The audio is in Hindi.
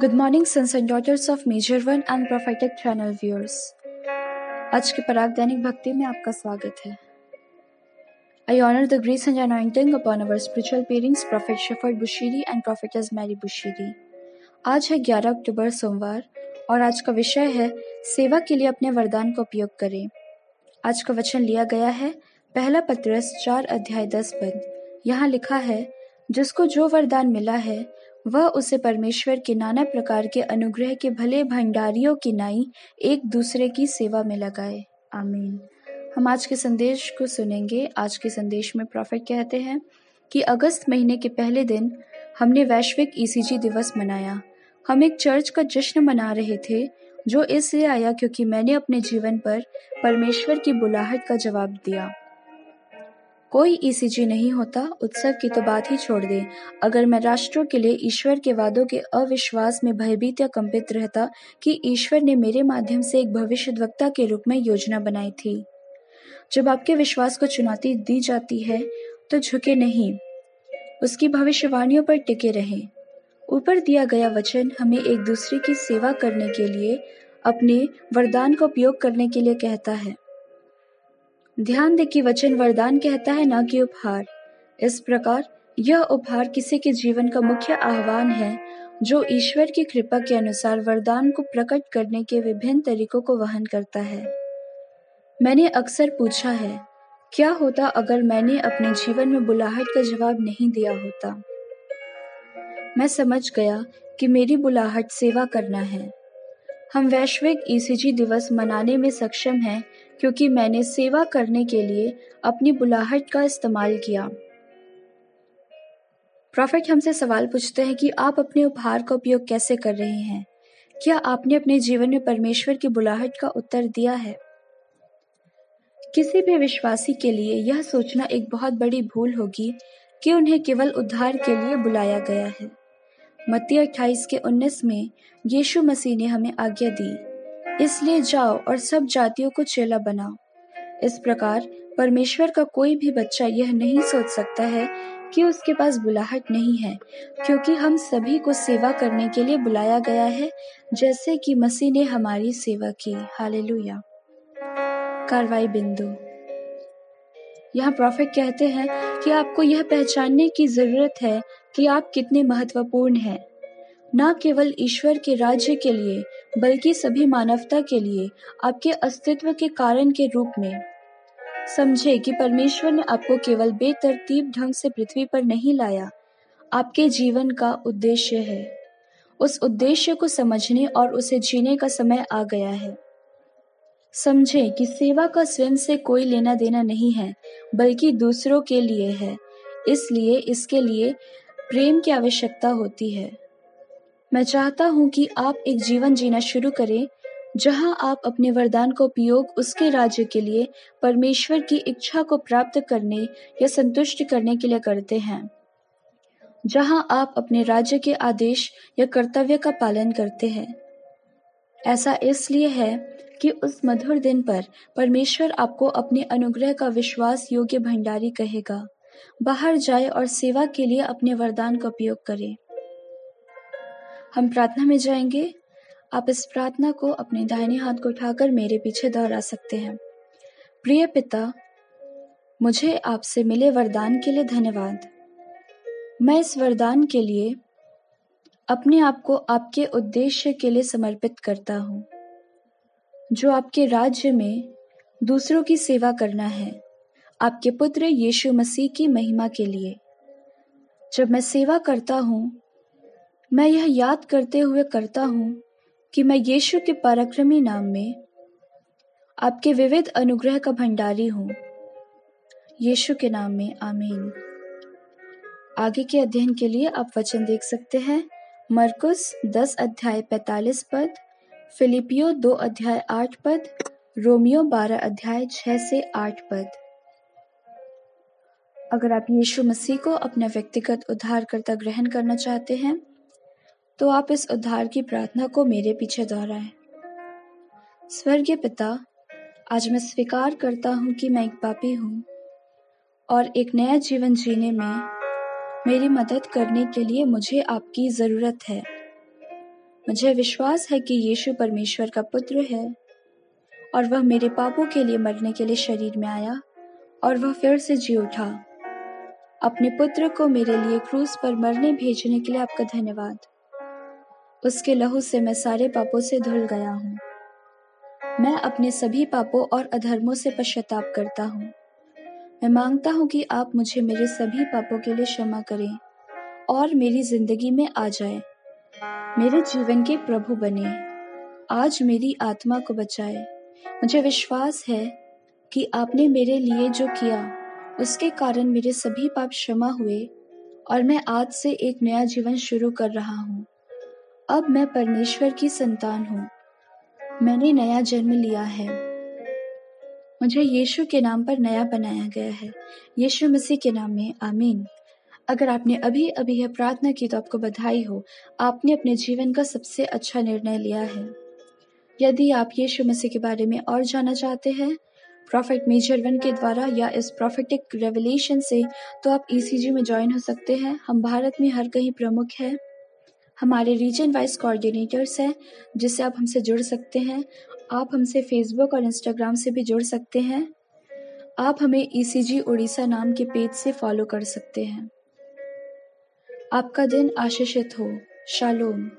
Good morning sons and daughters of major one and prophetic channel viewers आज के पराग दैनिक भक्ति में आपका स्वागत है। I honour the grace and anointing upon our spiritual parents prophet shepherd Bushiri and prophetess Mary Bushiri आज है 11 अक्टूबर सोमवार और आज का विषय है, सेवा के लिए अपने वरदान का उपयोग करें। आज का वचन लिया गया है, पहला पत्रस चार अध्याय दस पद। यहाँ लिखा है, जिसको जो वरदान मिला है वह उसे परमेश्वर के नाना प्रकार के अनुग्रह के भले भंडारियों की नाई एक दूसरे की सेवा में लगाए। आमीन। हम आज के संदेश को सुनेंगे। आज के संदेश में प्रॉफिट कहते हैं कि अगस्त महीने के पहले दिन हमने वैश्विक ईसीजी दिवस मनाया। हम एक चर्च का जश्न मना रहे थे, जो इसलिए आया क्योंकि मैंने अपने जीवन पर परमेश्वर की बुलाहट का जवाब दिया। कोई ईसीजी नहीं होता, उत्सव की तो बात ही छोड़ दे। अगर मैं राष्ट्रों के लिए ईश्वर के वादों के अविश्वास में भयभीत या कंपित रहता कि ईश्वर ने मेरे माध्यम से एक भविष्य वक्ता के रूप में योजना बनाई थी। जब आपके विश्वास को चुनौती दी जाती है तो झुके नहीं। उसकी भविष्यवाणियों पर टिके रहें। ऊपर दिया गया वचन हमें एक दूसरे की सेवा करने के लिए, अपने वरदान का उपयोग करने के लिए कहता है। ध्यान दे कि वचन वरदान कहता है ना कि उपहार। इस प्रकार, यह उपहार किसी के जीवन का मुख्य आह्वान है, जो ईश्वर की कृपा के अनुसार वरदान को प्रकट करने के विभिन्न तरीकों को वहन करता है। मैंने अक्सर पूछा है, क्या होता अगर मैंने अपने जीवन में बुलाहट का जवाब नहीं दिया होता? मैं समझ गया कि मेरी बुलाहट सेवा करना है। हम वैश्विक ईसीजी दिवस मनाने में सक्षम हैं क्योंकि मैंने सेवा करने के लिए अपनी बुलाहट का इस्तेमाल किया। प्रॉफिट हमसे सवाल पूछते हैं कि आप अपने उपहार का उपयोग कैसे कर रहे हैं? क्या आपने अपने जीवन में परमेश्वर की बुलाहट का उत्तर दिया है? किसी भी विश्वासी के लिए यह सोचना एक बहुत बड़ी भूल होगी कि उन्हें केवल उद्धार के लिए बुलाया गया है। मत्ती अट्ठाईस के उन्नीस में यीशु मसीह ने हमें आज्ञा दी। इसलिए जाओ और सब जातियों को चेला बनाओ। इस प्रकार परमेश्वर का कोई भी बच्चा यह नहीं सोच सकता है कि उसके पास बुलाहट नहीं है, क्योंकि हम सभी को सेवा करने के लिए बुलाया गया है, जैसे कि मसीह ने हमारी सेवा की। हालेलुया। कार्रवाई बिंदु। यहाँ प्रॉफिट कहते हैं कि आपको यह पहचानने की ज़रूरत है कि आप कितने महत्वपूर्ण हैं। न केवल ईश्वर के राज्य के लिए, बल्कि सभी मानवता के लिए, आपके अस्तित्व के कारण के रूप में। समझे कि परमेश्वर ने आपको केवल बेतरतीब ढंग से पृथ्वी पर नहीं लाया। आपके जीवन का उद्देश्य है। उस उद्देश्य को समझने और उसे जीने का समय आ गया है। समझे कि सेवा का स्वयं से कोई लेना देना नहीं है, बल्कि दूसरों के लिए है। इसलिए इसके लिए प्रेम की आवश्यकता होती है। मैं चाहता हूँ कि आप एक जीवन जीना शुरू करें, जहाँ आप अपने वरदान का उपयोग उसके राज्य के लिए, परमेश्वर की इच्छा को प्राप्त करने या संतुष्ट करने के लिए करते हैं। जहाँ आप अपने राज्य के आदेश या कर्तव्य का पालन करते हैं। ऐसा इसलिए है कि उस मधुर दिन पर परमेश्वर आपको अपने अनुग्रह का विश्वास योग्य भंडारी कहेगा। बाहर जाए और सेवा के लिए अपने वरदान का उपयोग करें। हम प्रार्थना में जाएँगे। आप इस प्रार्थना को अपने दाहिने हाथ को उठाकर मेरे पीछे दोहरा सकते हैं। प्रिय पिता, मुझे आपसे मिले वरदान के लिए धन्यवाद। मैं इस वरदान के लिए अपने आप को आपके उद्देश्य के लिए समर्पित करता हूँ। जो आपके राज्य में दूसरों की सेवा करना है, आपके पुत्र यीशु मसीह की महिमा के लिए। जब मैं सेवा करता हूँ मैं यह याद करते हुए करता हूँ कि मैं यीशु के पराक्रमी नाम में आपके विविध अनुग्रह का भंडारी हूँ। यीशु के नाम में, आमीन। आगे के अध्ययन के लिए आप वचन देख सकते हैं। मरकुस दस अध्याय पैतालीस पद, फिलिपियो दो अध्याय आठ पद, रोमियो बारह अध्याय छह से आठ पद। अगर आप यीशु मसीह को अपना व्यक्तिगत उद्धारकर्ता ग्रहण करना चाहते हैं तो आप इस उद्धार की प्रार्थना को मेरे पीछे दोहराएँ। स्वर्गीय पिता, आज मैं स्वीकार करता हूँ कि मैं एक पापी हूँ और एक नया जीवन जीने में मेरी मदद करने के लिए मुझे आपकी ज़रूरत है। मुझे विश्वास है कि यीशु परमेश्वर का पुत्र है और वह मेरे पापों के लिए मरने के लिए शरीर में आया और वह फिर से जी उठा। अपने पुत्र को मेरे लिए क्रूस पर मरने भेजने के लिए आपका धन्यवाद। उसके लहू से मैं सारे पापों से धुल गया हूँ। मैं अपने सभी पापों और अधर्मों से पश्चाताप करता हूँ। मैं माँगता हूँ कि आप मुझे मेरे सभी पापों के लिए क्षमा करें और मेरी ज़िंदगी में आ जाए। मेरे जीवन के प्रभु बने। आज मेरी आत्मा को बचाए। मुझे विश्वास है कि आपने मेरे लिए जो किया, उसके कारण मेरे सभी पाप क्षमा हुए और मैं आज से एक नया जीवन शुरू कर रहा हूँ। अब मैं परमेश्वर की संतान हूँ। मैंने नया जन्म लिया है। मुझे यीशु के नाम पर नया बनाया गया है। यीशु मसीह के नाम में, आमीन। अगर आपने अभी अभी यह प्रार्थना की तो आपको बधाई हो। आपने अपने जीवन का सबसे अच्छा निर्णय लिया है। यदि आप यीशु मसीह के बारे में और जानना चाहते हैं, प्रॉफिट मेजर वन के द्वारा या इस प्रॉफिटिक रेवलेशन से तो आप ईसीजी में ज्वाइन हो सकते हैं। हम भारत में हर कहीं प्रमुख हैं। हमारे रीजन वाइज कोऑर्डिनेटर्स हैं, जिससे आप हमसे जुड़ सकते हैं। आप हमसे फेसबुक और इंस्टाग्राम से भी जुड़ सकते हैं। आप हमें ईसीजी जी उड़ीसा नाम के पेज से फॉलो कर सकते हैं। आपका दिन आशीषित हो। शालोम